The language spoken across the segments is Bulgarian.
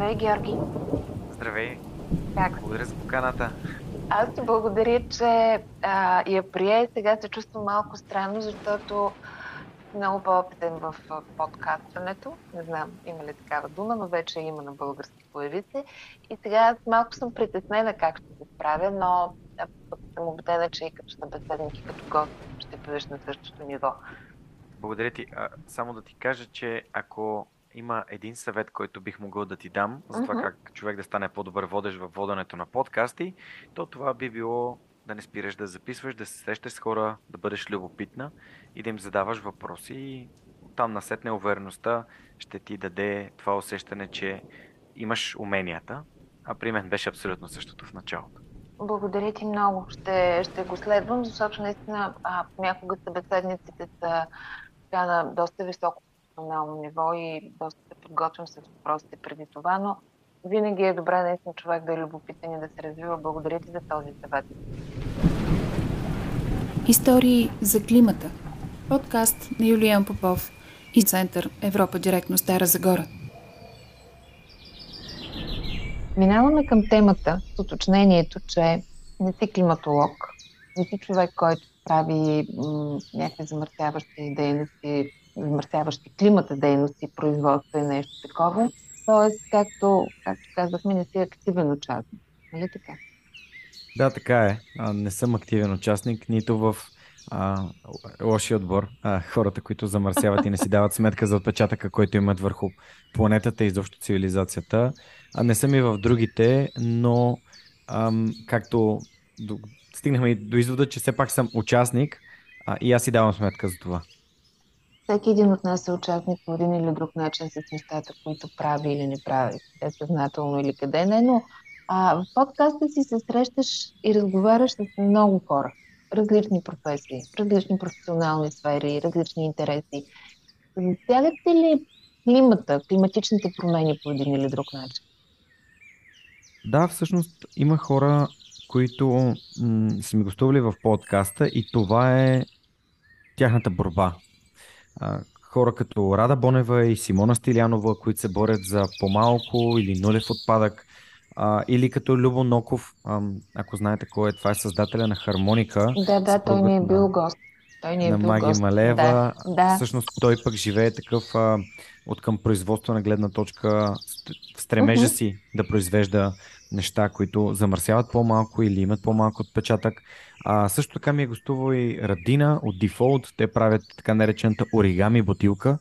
Здравей, Георги. Здравей. Как? Благодаря за поканата. Аз ти благодаря, че а, я прие. Сега се чувствам малко странно, защото много по-опитен в подкастването. Не знам има ли такава дума, но вече има на български появи се. И сега малко съм притеснена как ще се справя, но съм убедена, че и като събеседник и като гост ще бъдеш на същото ниво. Благодаря ти. А, само да ти кажа, че ако има един съвет, който бих могъл да ти дам за това uh-huh. как човек да стане по-добър водещ в воденето на подкасти, то това би било да не спираш да записваш, да се срещаш с хора, да бъдеш любопитна и да им задаваш въпроси и там насетне увереността ще ти даде това усещане, че имаш уменията, а при мен беше абсолютно същото в началото. Благодаря ти много. Ще, ще го следвам, защото наистина а, понякога събеседниците са така на доста високо професионално ниво и доста се подготвям с въпросите преди това, но винаги е добре наистина човек да е любопитен и да се развива. Благодаря ти за този съвет. Истории за климата. Подкаст на Юлиан Попов и Център Европа директно Стара Загора. Минаваме към темата с уточнението, че не си климатолог, не си човек, който прави м- някакви замърсяващи дейности, замърсяващи климата дейности, производство и нещо такова. Тоест, както, както казахме, не си активен участник. Нали така? Да, така е. Не съм активен участник, нито в а, лошия отбор. А, хората, които замърсяват и не си дават сметка за отпечатъка, който имат върху планетата и изобщо цивилизацията. А не съм и в другите, но ам, както до, стигнахме и до извода, че все пак съм участник а, и аз си давам сметка за това. Всеки един от нас е участник по един или друг начин с нещата, които прави или не прави, къде съзнателно или къде не, но а, в подкаста си се срещаш и разговаряш с много хора. Различни професии, различни професионални сфери, различни интереси. Засягате ли климата, климатичните промени по един или друг начин? Да, всъщност има хора, които м- са ми гостували в подкаста и това е тяхната борба. Хора като Рада Бонева и Симона Стилянова, които се борят за по-малко или нулев отпадък, а, или като Любо Ноков, а, ако знаете кой е, това е създателя на Хармоника. Да, да, той ни е бил гост. Той ни е на бил Маги гост. Малева. Да, да. Всъщност той пък живее такъв а, от към производство на гледна точка в стремежа uh-huh. си да произвежда неща, които замърсяват по-малко или имат по-малко отпечатък. А, също така ми е гостувал и Радина от Default. Те правят така наречената оригами бутилка.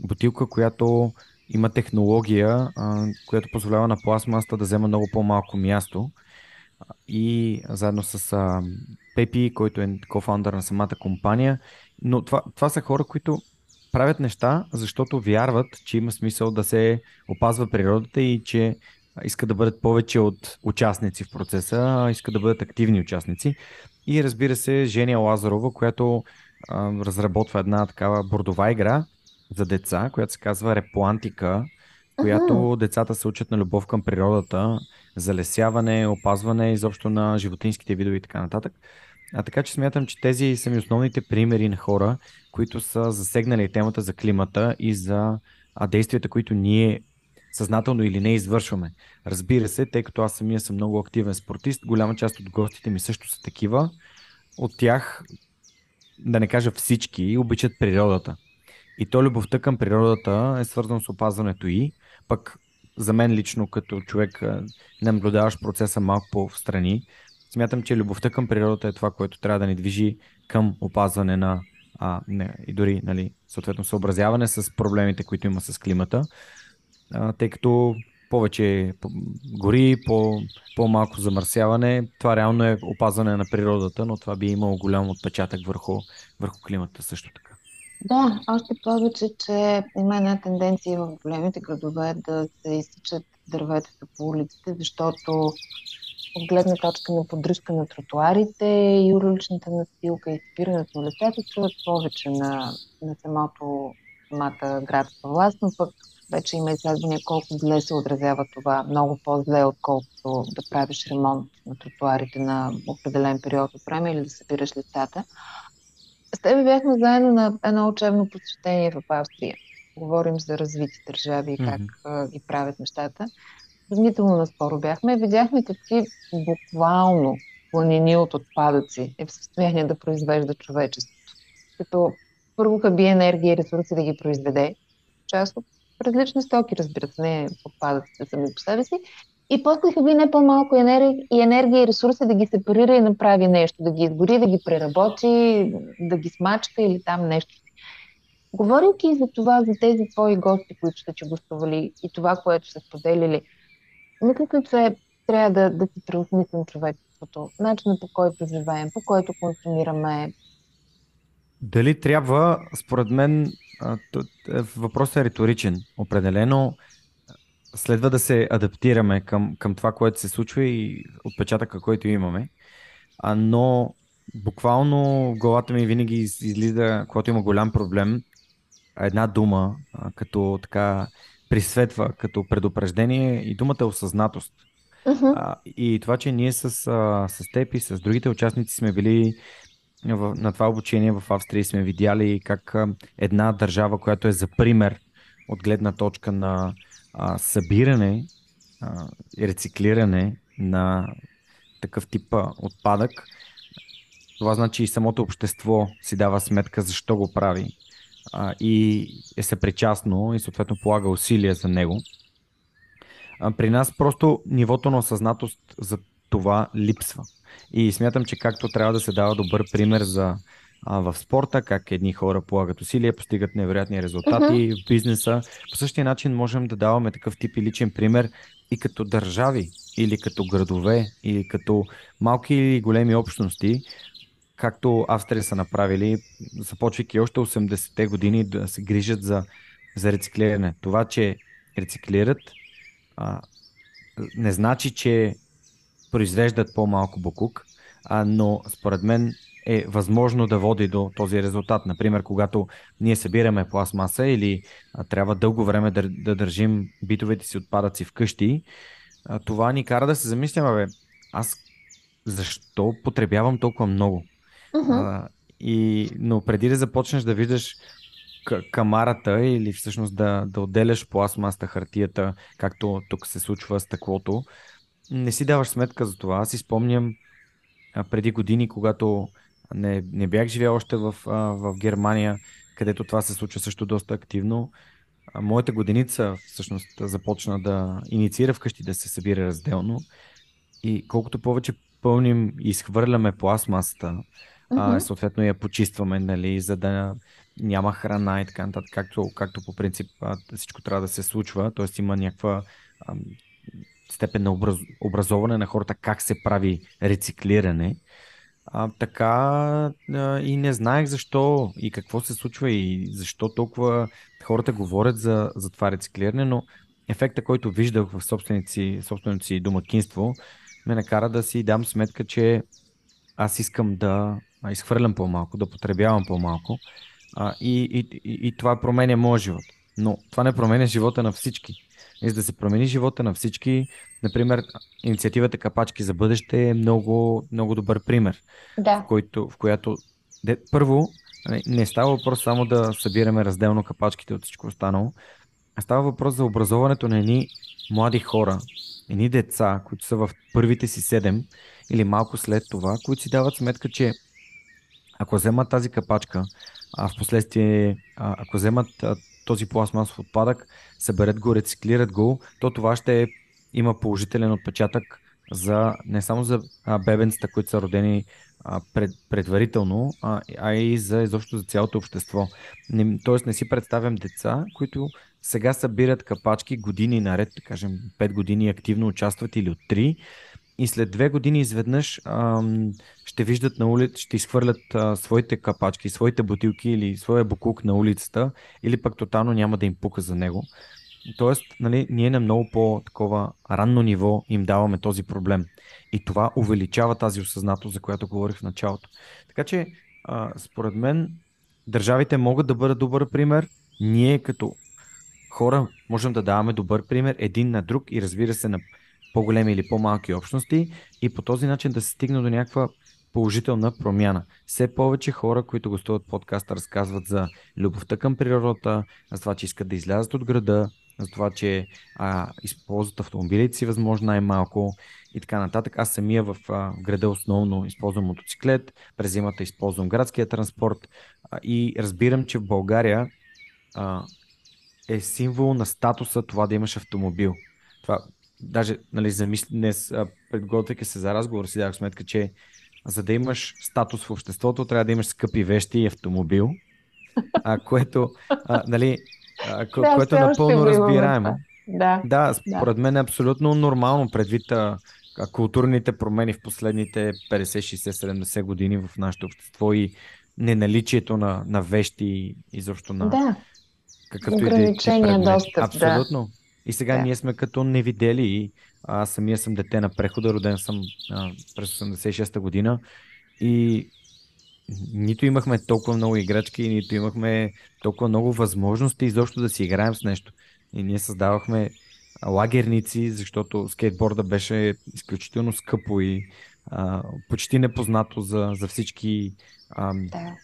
Бутилка, която има технология, а, която позволява на пластмаста да взема много по-малко място. И заедно с а, Пепи, който е кофаундър на самата компания. Но това, това са хора, които правят неща, защото вярват, че има смисъл да се опазва природата и че искат да бъдат повече от участници в процеса, а искат да бъдат активни участници. И разбира се, Женя Лазарова, която а, разработва една такава бордова игра за деца, която се казва Реплантика, която uh-huh. децата се учат на любов към природата, залесяване, опазване изобщо на животинските видове и така нататък. А така че смятам, че тези са ми основните примери на хора, които са засегнали темата за климата и за действията, които ние съзнателно или не извършваме. Разбира се, тъй като аз самия съм много активен спортист, голяма част от гостите ми също са такива. От тях, да не кажа всички, обичат природата. И то любовта към природата е свързано с опазването и, пък за мен лично, като човек, не наблюдаваш процеса малко по-встрани, смятам, че любовта към природата е това, което трябва да ни движи към опазване на а, не, и дори, нали, съответно, съобразяване с проблемите, които има с климата тъй като повече гори, по, по-малко замърсяване. Това реално е опазване на природата, но това би имало голям отпечатък върху, върху климата също така. Да, още повече, че има една тенденция в големите градове да се изсичат дърветата по улиците, защото от гледна точка на поддръжка на тротуарите и уличната настилка и спирането на летата струват повече на, на самото самата градска власт, но пък вече има изследвания колко зле се отразява това, много по-зле, отколкото да правиш ремонт на тротуарите на определен период от време или да събираш лицата. С теб бяхме заедно на едно учебно посещение в Австрия. говорим за развити държави и как mm-hmm. ги правят нещата, сравнително наскоро бяхме, видяхме какви буквално планини от отпадъци е в състояние да произвежда човечеството. Като първо хаби енергия и ресурси да ги произведе, част от различни стоки, разбира се, не отпадъците сами по себе си, и после хаби не по-малко и енергия и ресурси да ги сепарира и направи нещо, да ги изгори, да ги преработи, да ги смачка или там нещо. Говорейки за това, за тези твои гости, които сте че гостували и това, което са споделили, мисля, че трябва да, да си преосмислим човечеството, начина по който живеем, по който консумираме. Дали трябва, според мен, е, въпросът е риторичен. Определено следва да се адаптираме към, към това, което се случва и отпечатъка, който имаме. А, но буквално в главата ми винаги излиза, когато има голям проблем, една дума, като така присветва като предупреждение и думата е осъзнатост. Uh-huh. А, и това, че ние с, а, с теб и с другите участници сме били в, на това обучение в Австрия сме видяли как една държава, която е за пример от гледна точка на а, събиране а, и рециклиране на такъв тип отпадък, това значи и самото общество си дава сметка защо го прави а, и е съпричастно и съответно полага усилия за него. При нас просто нивото на осъзнатост за това липсва. И смятам, че както трябва да се дава добър пример за а, в спорта, как едни хора полагат усилия, постигат невероятни резултати uh-huh. в бизнеса, по същия начин можем да даваме такъв тип и личен пример и като държави, или като градове, или като малки или големи общности, както Австрия са направили, започвайки още 80-те години да се грижат за, за рециклиране. Това, че рециклират, а, не значи, че произвеждат по-малко букук, а, но според мен е възможно да води до този резултат. Например, когато ние събираме пластмаса или а, трябва дълго време да, да държим битовете си отпадъци вкъщи, а, това ни кара да се замислям, аз защо потребявам толкова много? Uh-huh. А, и, но преди да започнеш да виждаш камарата или всъщност да, да отделяш пластмаста, хартията, както тук се случва стъклото, не си даваш сметка за това. Аз си спомням а, преди години, когато не, не бях живял още в, а, в Германия, където това се случва също доста активно. А, моята годеница всъщност започна да инициира вкъщи да се събира разделно. И колкото повече пълним и изхвърляме пластмасата, mm-hmm. а, съответно я почистваме, нали, за да няма храна и така нататък, както, както по принцип а, всичко трябва да се случва, т.е. има някаква степен на образ, образоване на хората как се прави рециклиране. А, така а, и не знаех защо и какво се случва и защо толкова хората говорят за, за това рециклиране, но ефекта, който виждах в собственото си, си домакинство, ме накара да си дам сметка, че аз искам да изхвърлям по-малко, да потребявам по-малко а, и, и, и, и това променя моят живот. Но това не променя живота на всички. И за да се промени живота на всички, например, инициативата Капачки за бъдеще е много, много добър пример, да. в, който, в която де, първо нали, не става въпрос само да събираме разделно капачките от всичко останало, а става въпрос за образоването на едни млади хора, едни деца, които са в първите си седем или малко след това, които си дават сметка, че ако вземат тази капачка, а в последствие, ако вземат този пластмасов отпадък, съберат го, рециклират го, то това ще има положителен отпечатък за не само за бебенцата, които са родени а, пред, предварително, а, а и за изобщо за цялото общество. Не, тоест не си представям деца, които сега събират капачки години наред, да кажем 5 години активно участват или от 3 и след две години изведнъж ам, ще виждат на улица, ще изхвърлят а, своите капачки, своите бутилки или своя букук на улицата, или пък тотално няма да им пука за него. Тоест, нали, ние на много по-такова ранно ниво им даваме този проблем. И това увеличава тази осъзнатост, за която говорих в началото. Така че, а, според мен, държавите могат да бъдат добър пример. Ние като хора можем да даваме добър пример един на друг и разбира се на по-големи или по-малки общности и по този начин да се стигне до някаква положителна промяна. Все повече хора, които гостуват подкаста, разказват за любовта към природата, за това, че искат да излязат от града, за това, че а, използват автомобилите си възможно най-малко и така нататък. Аз самия в а, града основно използвам мотоциклет, през зимата използвам градския транспорт а, и разбирам, че в България а, е символ на статуса това да имаш автомобил. Това, даже, нали, замисли, днес, предготвяйки се за разговор, си дах сметка, че за да имаш статус в обществото, трябва да имаш скъпи вещи и автомобил, а, което, а, нали, а, да, което е напълно разбираемо. Да, да, според да. мен е абсолютно нормално предвид а, културните промени в последните 50, 60, 70 години в нашето общество и неналичието на, на вещи, изобщо на да. какъвто и да е достъп. Абсолютно. Да. И сега да. ние сме като невидели аз самия съм дете на прехода, роден съм а, през 86-та година и нито имахме толкова много играчки, нито имахме толкова много възможности изобщо да си играем с нещо. И ние създавахме лагерници, защото скейтборда беше изключително скъпо и а, почти непознато за, за всички. А, да,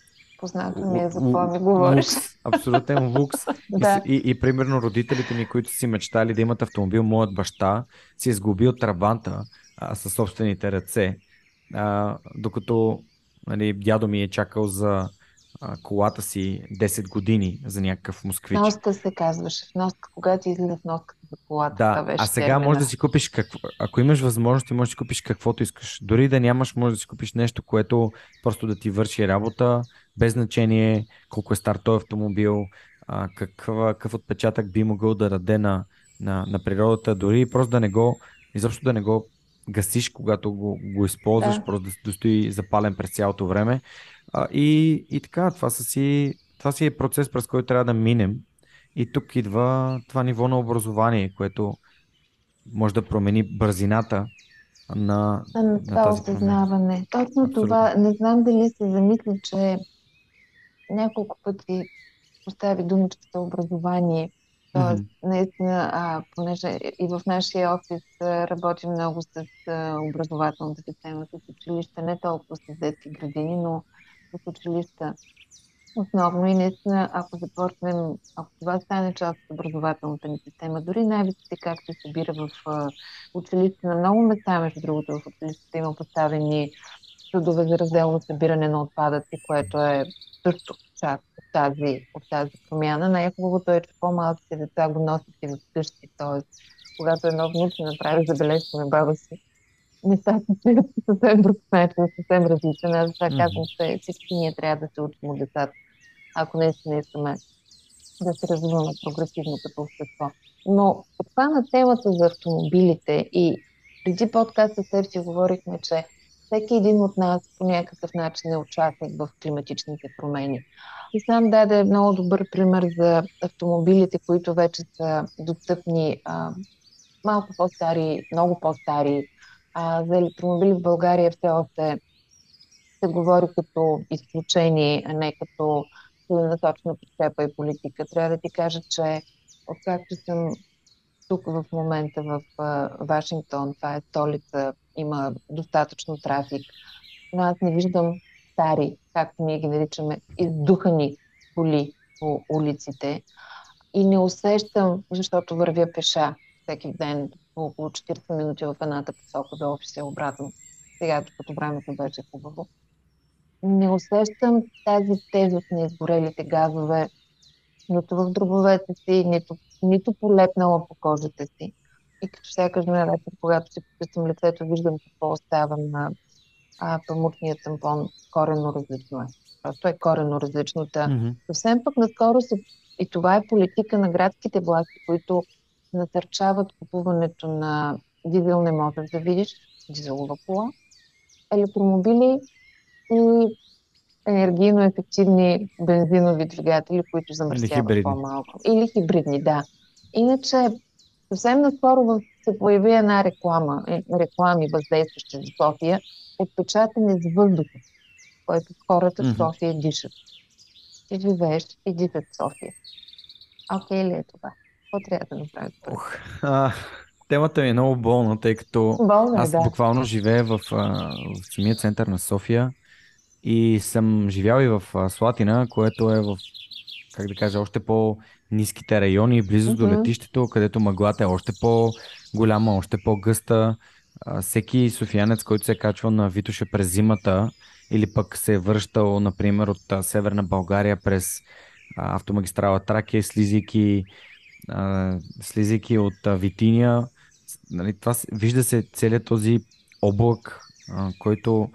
познато ми е за това ми говориш. Лукс, абсолютен лукс. да. и, и, и примерно родителите ми, които си мечтали да имат автомобил, моят баща си е сгубил трабанта а, със собствените ръце, а, докато нали, дядо ми е чакал за а, колата си 10 години за някакъв москвич. Носка се казваше. В носка, когато излиза в носка за колата. Да, беше а сега термина. можеш да си купиш какво. Ако имаш възможност, можеш да си купиш каквото искаш. Дори да нямаш, можеш да си купиш нещо, което просто да ти върши работа, без значение колко е стар този автомобил, а, какъв, какъв отпечатък би могъл да даде на, на, на природата, дори просто да не го, изобщо да не го гасиш, когато го, го използваш, да. просто да стои запален през цялото време. А, и, и така, това, са си, това си е процес, през който трябва да минем. И тук идва това ниво на образование, което може да промени бързината на, на, на това осъзнаване. Точно Абсолютно. това, не знам дали се замисли, че няколко пъти постави думичката образование Тоест, mm-hmm. наистина, а, понеже и в нашия офис а, работим много с а, образователната система, с училища, не толкова с детски градини, но с училища основно. И наистина, ако започнем, ако това стане част от образователната ни система, дори най-високи, както се събира в а, училище, на много места, между другото, в училищата има поставени трудове за разделно събиране на отпадъци, което е също част от тази, от тази промяна. Най-хубавото е, че по-малките деца го носят и вкъщи. Тоест, когато едно внуче направи забележка на баба си, нещата се съвсем друг начин, съвсем различен. Аз това казвам, че всички ние трябва да се учим от децата, ако наистина искаме да се развиваме прогресивно като общество. Но това на темата за автомобилите и преди подкаста с си говорихме, че всеки един от нас по някакъв начин е участник в климатичните промени. И сам даде много добър пример за автомобилите, които вече са достъпни а, малко по-стари, много по-стари. А, за електромобили в България все още се говори като изключение, а не като целенасочена подкрепа и политика. Трябва да ти кажа, че откакто съм тук в момента в Вашингтон, това е столица, има достатъчно трафик, но аз не виждам стари, както ние ги наричаме, издухани коли по улиците и не усещам, защото вървя пеша всеки ден по около 40 минути в едната посока до офиса обратно. Сега, като времето беше хубаво. Не усещам тази тежест на изгорелите газове, нито в дробовете си, нито, нито полепнала по кожата си. И като всяка жена вечер, когато си почиствам лицето, виждам какво остава на а, памукният тампон, корено различно е. Просто е корено различно. Mm-hmm. Съвсем пък наскоро се, и това е политика на градските власти, които насърчават купуването на дизел, не можеш да видиш дизелова кола, електромобили и енергийно ефективни бензинови двигатели, които замърсяват по-малко. Или хибридни, да. Иначе, съвсем наскоро се появи една реклама, е, реклами въздействащи за София, отпечатани с въздуха, който хората в София дишат. Ти живееш и дишат в София. Окей okay ли е това? Какво трябва да направи? Ох, а, темата ми е много болна, тъй като Болна, аз да. буквално живея в, в самия център на София и съм живял и в Слатина, което е в, как да кажа, още по-низките райони, близо mm-hmm. до летището, където мъглата е още по-голяма, още по-гъста. Всеки софиянец, който се е качвал на Витоша през зимата или пък се е връщал, например, от Северна България през автомагистрала Тракия, слизайки, слизайки от Витиния, нали, това, вижда се целият този облак, а, който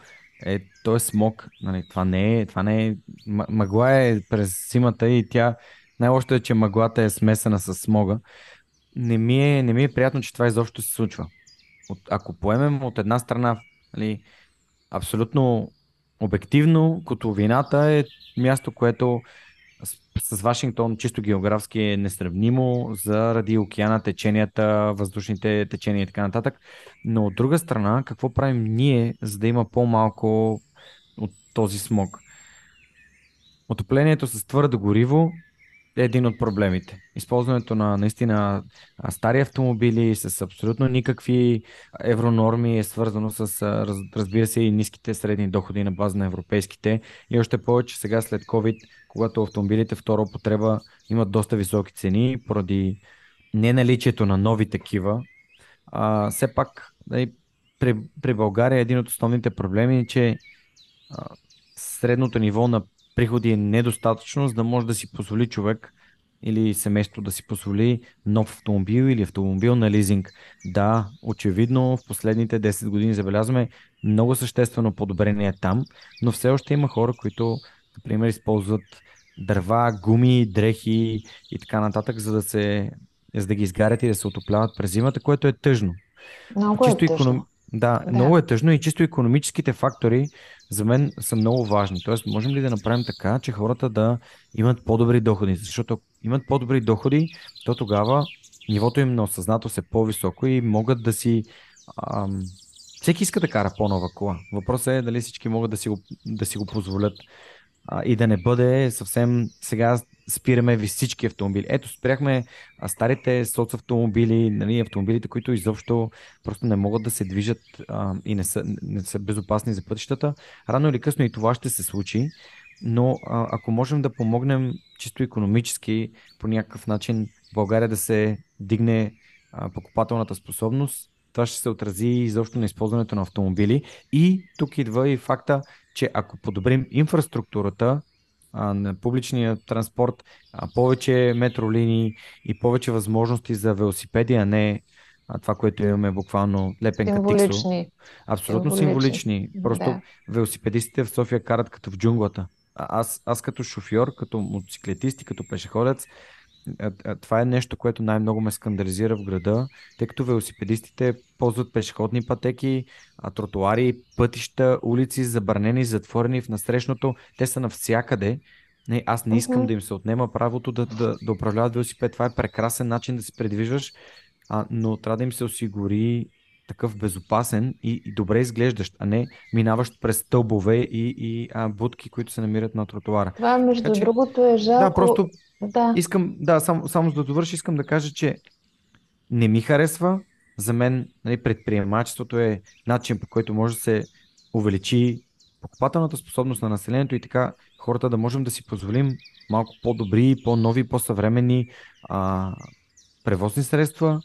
е, той е смог. Нали, това не е, това не е, мъгла е през зимата и тя, най-лошото е, че мъглата е смесена с смога. Не ми е, не ми е приятно, че това изобщо се случва. От, ако поемем от една страна, нали, абсолютно обективно, котловината е място, което с Вашингтон чисто географски е несравнимо заради океана, теченията, въздушните течения и така нататък. Но от друга страна, какво правим ние, за да има по-малко от този смог? Отоплението с твърдо гориво е един от проблемите. Използването на наистина стари автомобили с абсолютно никакви евронорми е свързано с, разбира се, и ниските средни доходи на база на европейските. И още повече сега след COVID, когато автомобилите втора употреба имат доста високи цени поради неналичието на нови такива. А, все пак нали, при, при България един от основните проблеми е, че а, средното ниво на приходи е недостатъчно, за да може да си позволи човек или семейство да си позволи нов автомобил или автомобил на лизинг. Да, очевидно в последните 10 години забелязваме много съществено подобрение там, но все още има хора, които, например, използват дърва, гуми, дрехи и така нататък, за да се за да ги изгарят и да се отопляват през зимата, което е тъжно. Много е Чисто е тъжно. Економ... Да, да, много е тъжно и чисто економическите фактори за мен са много важни. Тоест, можем ли да направим така, че хората да имат по-добри доходи? Защото имат по-добри доходи, то тогава нивото им на осъзнатост е по-високо и могат да си. Ам... Всеки иска да кара по-нова кола. Въпросът е дали всички могат да си го, да си го позволят а, и да не бъде съвсем сега спираме ви всички автомобили. Ето, спряхме старите соц автомобили, нали, автомобилите, които изобщо просто не могат да се движат а, и не са, не са безопасни за пътищата. Рано или късно и това ще се случи, но а, ако можем да помогнем чисто економически по някакъв начин България да се дигне а, покупателната способност, това ще се отрази изобщо на използването на автомобили. И тук идва и факта, че ако подобрим инфраструктурата а, на публичния транспорт, а, повече метролинии и повече възможности за велосипеди, а не а, това, което имаме буквално лепен Символични. Абсолютно символични. символични. Просто да. велосипедистите в София карат като в джунглата. А, аз, аз като шофьор, като мотоциклетист и като пешеходец, това е нещо, което най-много ме скандализира в града, тъй като велосипедистите ползват пешеходни пътеки, тротуари, пътища, улици, забранени, затворени в насрещното. Те са навсякъде. Не, аз не искам mm-hmm. да им се отнема правото да, да, да управляват велосипед. Това е прекрасен начин да се предвижваш, а, но трябва да им се осигури такъв безопасен и, и добре изглеждащ, а не минаващ през стълбове и, и а, будки, които се намират на тротуара. Това, между така, че, другото, е жалко. Да, просто да. искам, да, само, само за да довърши, искам да кажа, че не ми харесва. За мен нали, предприемачеството е начин, по който може да се увеличи покупателната способност на населението и така хората да можем да си позволим малко по-добри, по-нови, по-съвременни а, превозни средства,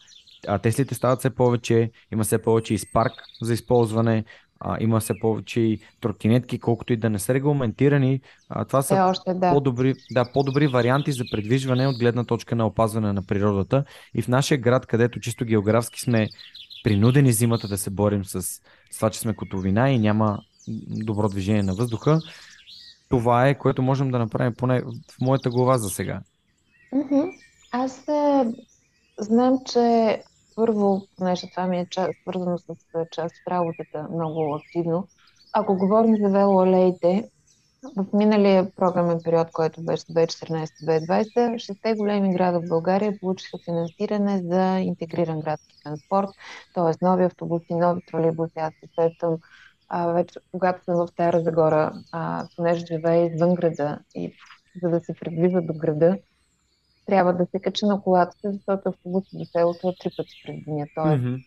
а, Теслите стават все повече, има все повече и спарк за използване, а, има все повече и тротинетки, колкото и да не са регламентирани. А, това са още, да. по-добри, да, по-добри варианти за предвижване от гледна точка на опазване на природата. И в нашия град, където чисто географски сме принудени зимата да се борим с това, че сме котловина и няма добро движение на въздуха, това е, което можем да направим поне в моята глава за сега. Аз е, знам, че първо, понеже това ми е част, свързано с част от работата много активно, ако говорим за велоалеите, в миналия програмен период, който беше 2014-2020, шесте големи града в България получиха финансиране за интегриран градски транспорт, т.е. нови автобуси, нови тролейбуси. Аз се сещам вече, когато съм в Стара Загора, а, понеже живея извън града и за да се придвижа до града, трябва да се кача на колата си, защото автобусът до селото е три пъти през деня. Тоест, mm-hmm.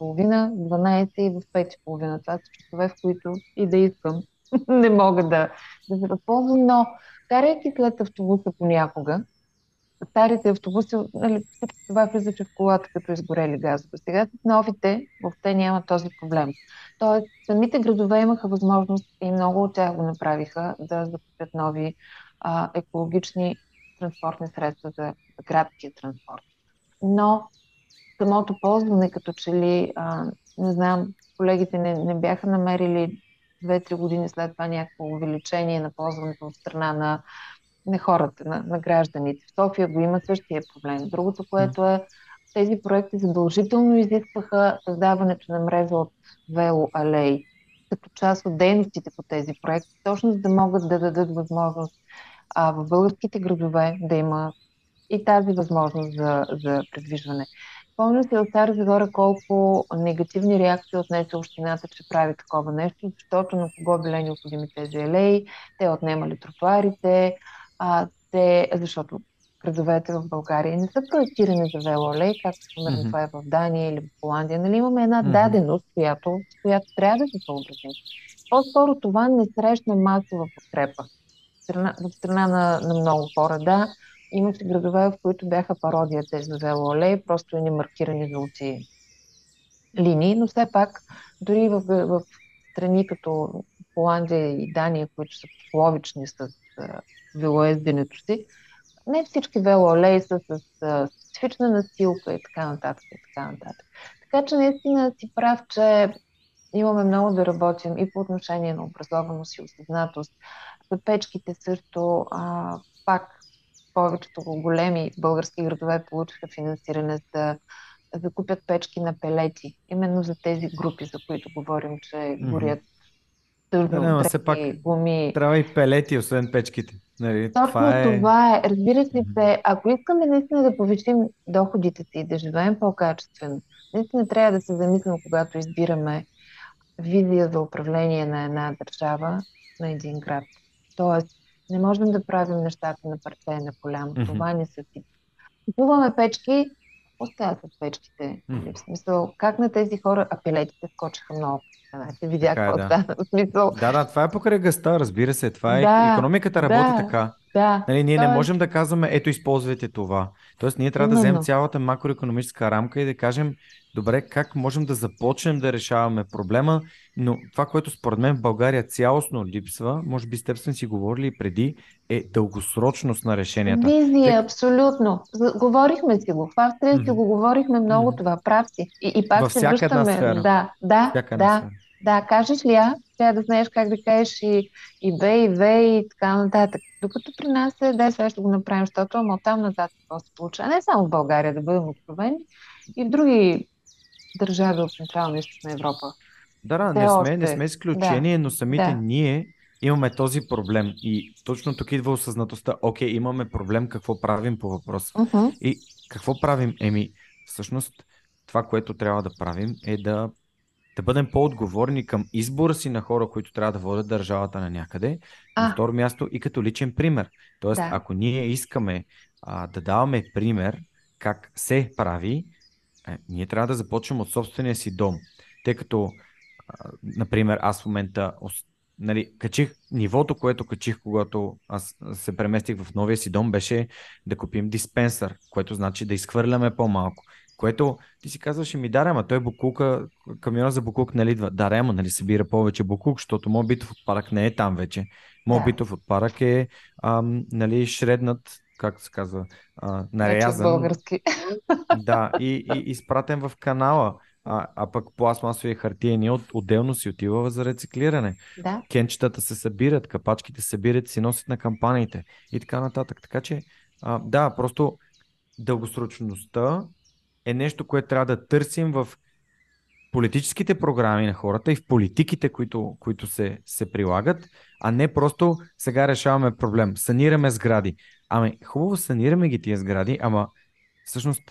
6.30, 12 и в 5.30. Това са часове, в които и да искам не мога да, да се възползвам, но карайки след автобуса понякога, старите автобуси, нали, всичко това влизаше в колата като изгорели газове. Сега новите въобще няма този проблем. Тоест, самите градове имаха възможност и много от тях го направиха да закупят нови а, екологични транспортни средства за, градския транспорт. Но самото ползване, като че ли, а, не знам, колегите не, не бяха намерили 2-3 години след това някакво увеличение на ползването от страна на, на хората, на, на гражданите. В София го има същия проблем. Другото, което е, тези проекти задължително изискваха създаването на мрежа от велоалеи като част от дейностите по тези проекти, точно за да могат да дадат възможност а, в българските градове да има и тази възможност за, за предвижване. Помня се от Стара Загора колко негативни реакции отнесе общината, че прави такова нещо, защото на кого били необходими тези елеи, те отнемали тротуарите, а, те, защото градовете в България не са проектирани за велоалей, както примерно mm-hmm. това е в Дания или в Холандия. Нали, имаме една mm-hmm. даденост, която, която трябва да се съобразим. По-скоро това не срещна масова подкрепа страна, в страна на, на много хора. Да, имаше градове, в които бяха пародия тези велоалеи, просто не маркирани жълти линии, но все пак дори в, в страни като Холандия и Дания, които са пословични с велоезденето си, не всички велоалеи са с специфична настилка и така нататък и така нататък. Така че наистина си прав, че имаме много да работим и по отношение на образованост и осъзнатост. За печките също а, пак повечето големи български градове получиха финансиране за да купят печки на пелети. Именно за тези групи, за които говорим, че горят тъжно, да, все пак гуми. Трябва и пелети, освен печките. Нали, Точно това е... това е. Разбира се, се, ако искаме наистина да повишим доходите си и да живеем по-качествено, наистина трябва да се замислим, когато избираме визия за управление на една държава, на един град. Тоест, не можем да правим нещата на парче на коляно. Mm-hmm. Това не са си. Купуваме печки, оставят от печките. Mm-hmm. В смисъл, как на тези хора апелетите скочиха много. Знаете, видях какво е, да. стана. Смисъл... Да, да, това е покрай гъста, разбира се. Това е. Да, економиката работи да, така. Да, нали, ние не можем да казваме, ето използвайте това. Тоест, ние трябва да вземем цялата макроекономическа рамка и да кажем, добре, как можем да започнем да решаваме проблема, но това, което според мен в България цялостно липсва, може би с теб сме си говорили преди, е дългосрочност на решенията. Визия, Тек... абсолютно. Говорихме си го. В Австрия си го говорихме много mm-hmm. това. Прав си. И, и пак Във се връщаме. Да, да, всяка да. Да, кажеш ли а, трябва да знаеш как да кажеш и, и бе, и ве, и така нататък. Докато при нас е, дай сега ще го направим, защото ама там назад какво се получава. Не само в България, да бъдем откровени, и в други държави от Централна и Източна Европа. Да, да, не сме, не сме изключение, да. но самите да. ние имаме този проблем. И точно тук идва осъзнатостта. Окей, имаме проблем, какво правим по въпроса. Uh-huh. И какво правим? Еми, всъщност, това, което трябва да правим е да, да бъдем по-отговорни към избора си на хора, които трябва да водят държавата на някъде. А. На второ място и като личен пример. Тоест, да. ако ние искаме а, да даваме пример как се прави, е, ние трябва да започнем от собствения си дом. Тъй като, а, например, аз в момента нали, качих нивото, което качих, когато аз се преместих в новия си дом, беше да купим диспенсър, което значи да изхвърляме по-малко. Което ти си казваше ми, да, ама той букука, камиона за букук нали идва. Да, ама нали събира повече букук, защото моят битов отпадък не е там вече. Моят да. битов отпадък е ам, нали, шреднат както се казва, а, нарязан. български. Да, и, и изпратен в канала. А, а пък пластмасови хартиени от, отделно си отива за рециклиране. Да. Кенчетата се събират, капачките се събират, си носят на кампаниите и така нататък. Така че, а, да, просто дългосрочността е нещо, което трябва да търсим в политическите програми на хората и в политиките, които, които се, се прилагат, а не просто сега решаваме проблем. Санираме сгради. Ами, хубаво санираме ги тия сгради, ама всъщност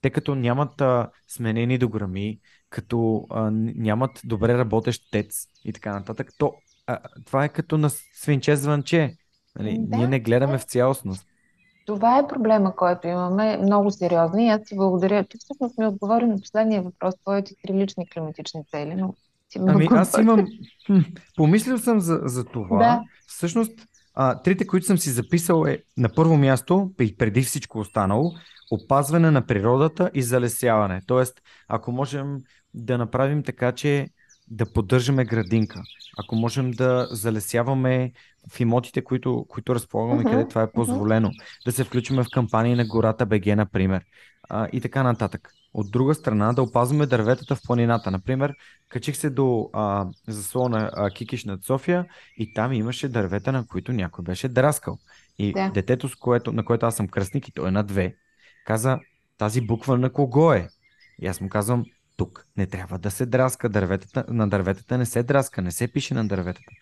те като нямат а, сменени дограми, като а, нямат добре работещ тец и така нататък, то а, това е като на свинче звънче. Нали? Да, Ние не гледаме да. в цялостност. това е проблема, който имаме, много сериозно. И аз ти благодаря. Ти всъщност ми отговори на последния въпрос, твоите три лични климатични цели, но Ами аз имам... Помислил съм за, за това. Да. Всъщност, а, трите, които съм си записал е на първо място, преди всичко останало, опазване на природата и залесяване. Тоест, ако можем да направим така, че да поддържаме градинка, ако можем да залесяваме в имотите, които, които разполагаме, uh-huh, къде това е позволено, uh-huh. да се включим в кампании на гората БГ, например, а, и така нататък. От друга страна, да опазваме дърветата в планината. Например, качих се до а, заслона а, Кикиш над София и там имаше дървета, на които някой беше драскал. И да. детето, с което, на което аз съм кръстник, и той е на две, каза, тази буква на кого е? И аз му казвам, тук не трябва да се драска дърветата, на дърветата не се драска, не се пише на дърветата.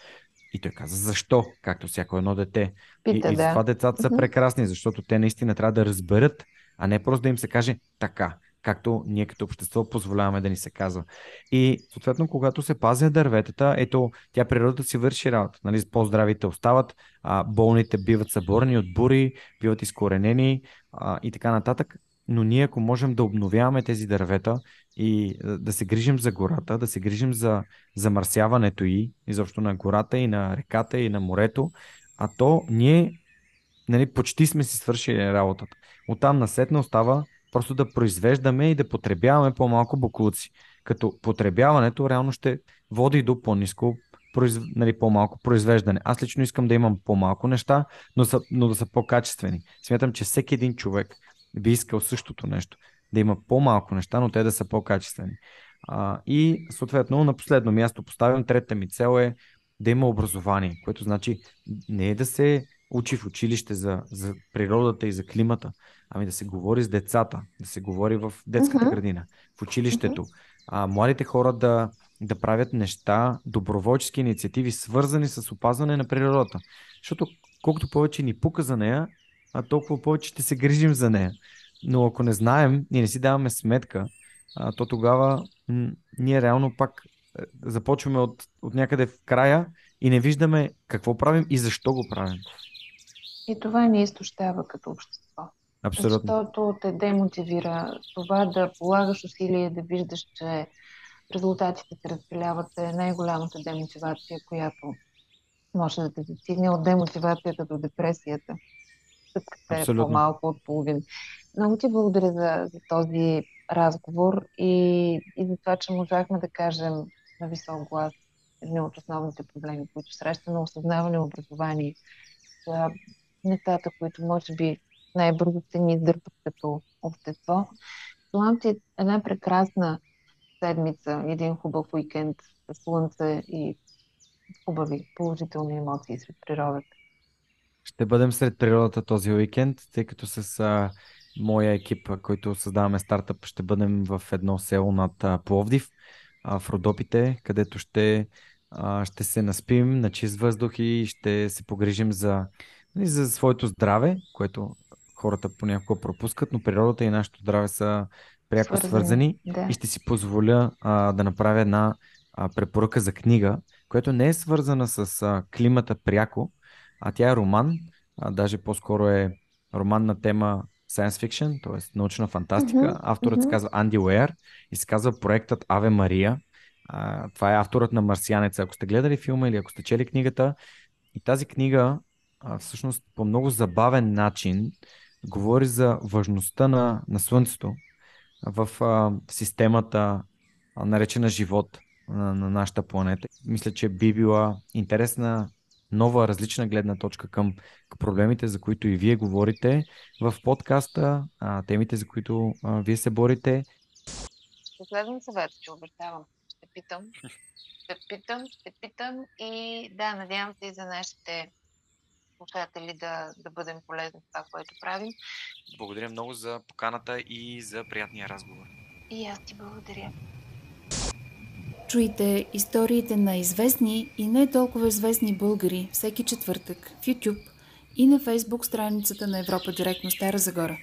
И той каза, защо? Както всяко едно дете. Пита, и, да. и това децата са прекрасни, защото те наистина трябва да разберат, а не просто да им се каже така, както ние като общество позволяваме да ни се казва. И съответно, когато се пазят дърветата, ето, тя природата си върши работа. Нали? По-здравите остават, а, болните биват съборени от бури, биват изкоренени а, и така нататък. Но ние, ако можем да обновяваме тези дървета и да се грижим за гората, да се грижим за замърсяването и изобщо на гората и на реката и на морето, а то ние нали, почти сме си свършили работата. Оттам насетне остава просто да произвеждаме и да потребяваме по-малко буклуци. Като потребяването реално ще води до по-низко нали, по-малко произвеждане. Аз лично искам да имам по-малко неща, но, са, но да са по-качествени. Смятам, че всеки един човек би искал същото нещо. Да има по-малко неща, но те да са по-качествени. А, и съответно на последно място поставям третата ми цел е да има образование, което значи не е да се учи в училище за, за природата и за климата, ами да се говори с децата, да се говори в детската uh-huh. градина, в училището, uh-huh. а, младите хора да, да правят неща, доброволчески инициативи, свързани с опазване на природата. Защото колкото повече ни пука за нея, а толкова повече ще се грижим за нея. Но ако не знаем и не си даваме сметка, а, то тогава м- ние реално пак е, започваме от, от някъде в края и не виждаме какво правим и защо го правим. И това ни изтощава като общество. Абсолютно. Защото те демотивира това да полагаш усилие, да виждаш, че резултатите се разпиляват е най-голямата демотивация, която може да те достигне от демотивацията до депресията. Стъпката е по-малко от половин. Много ти благодаря за, за този разговор и, и за това, че можахме да кажем на висок глас едни от основните проблеми, които срещаме, осъзнаване, образование, за нещата, които може би най-бързо се ни издърпат като общество. Желам ти една прекрасна седмица, един хубав уикенд слънце и хубави положителни емоции сред природата. Ще бъдем сред природата този уикенд, тъй като с а, моя екип, който създаваме стартъп, ще бъдем в едно село над а, Пловдив, а, в Родопите, където ще, а, ще се наспим на чист въздух и ще се погрижим за, нали, за своето здраве, което хората понякога пропускат, но природата и нашето здраве са пряко свързани, свързани да. и ще си позволя а, да направя една а, препоръка за книга, която не е свързана с а, климата пряко, а тя е роман, а, даже по-скоро е роман на тема science fiction, т.е. научна фантастика. Uh-huh, Авторът uh-huh. се казва Анди Уер и се казва проектът Аве Мария. А, това е авторът на Марсианеца. Ако сте гледали филма или ако сте чели книгата, и тази книга а, всъщност по много забавен начин говори за важността на, на Слънцето в а, системата, а, наречена живот на, на нашата планета. Мисля, че би била интересна нова, различна гледна точка към, към проблемите, за които и вие говорите в подкаста, а, темите, за които а, вие се борите. Последен съвет, че обещавам. Ще питам. Ще питам, ще питам и да, надявам се и за нашите слушатели да, да бъдем полезни в това, което правим. Благодаря много за поканата и за приятния разговор. И аз ти благодаря. Чуйте историите на известни и не толкова известни българи всеки четвъртък в YouTube и на Facebook страницата на Европа Директно Стара Загора.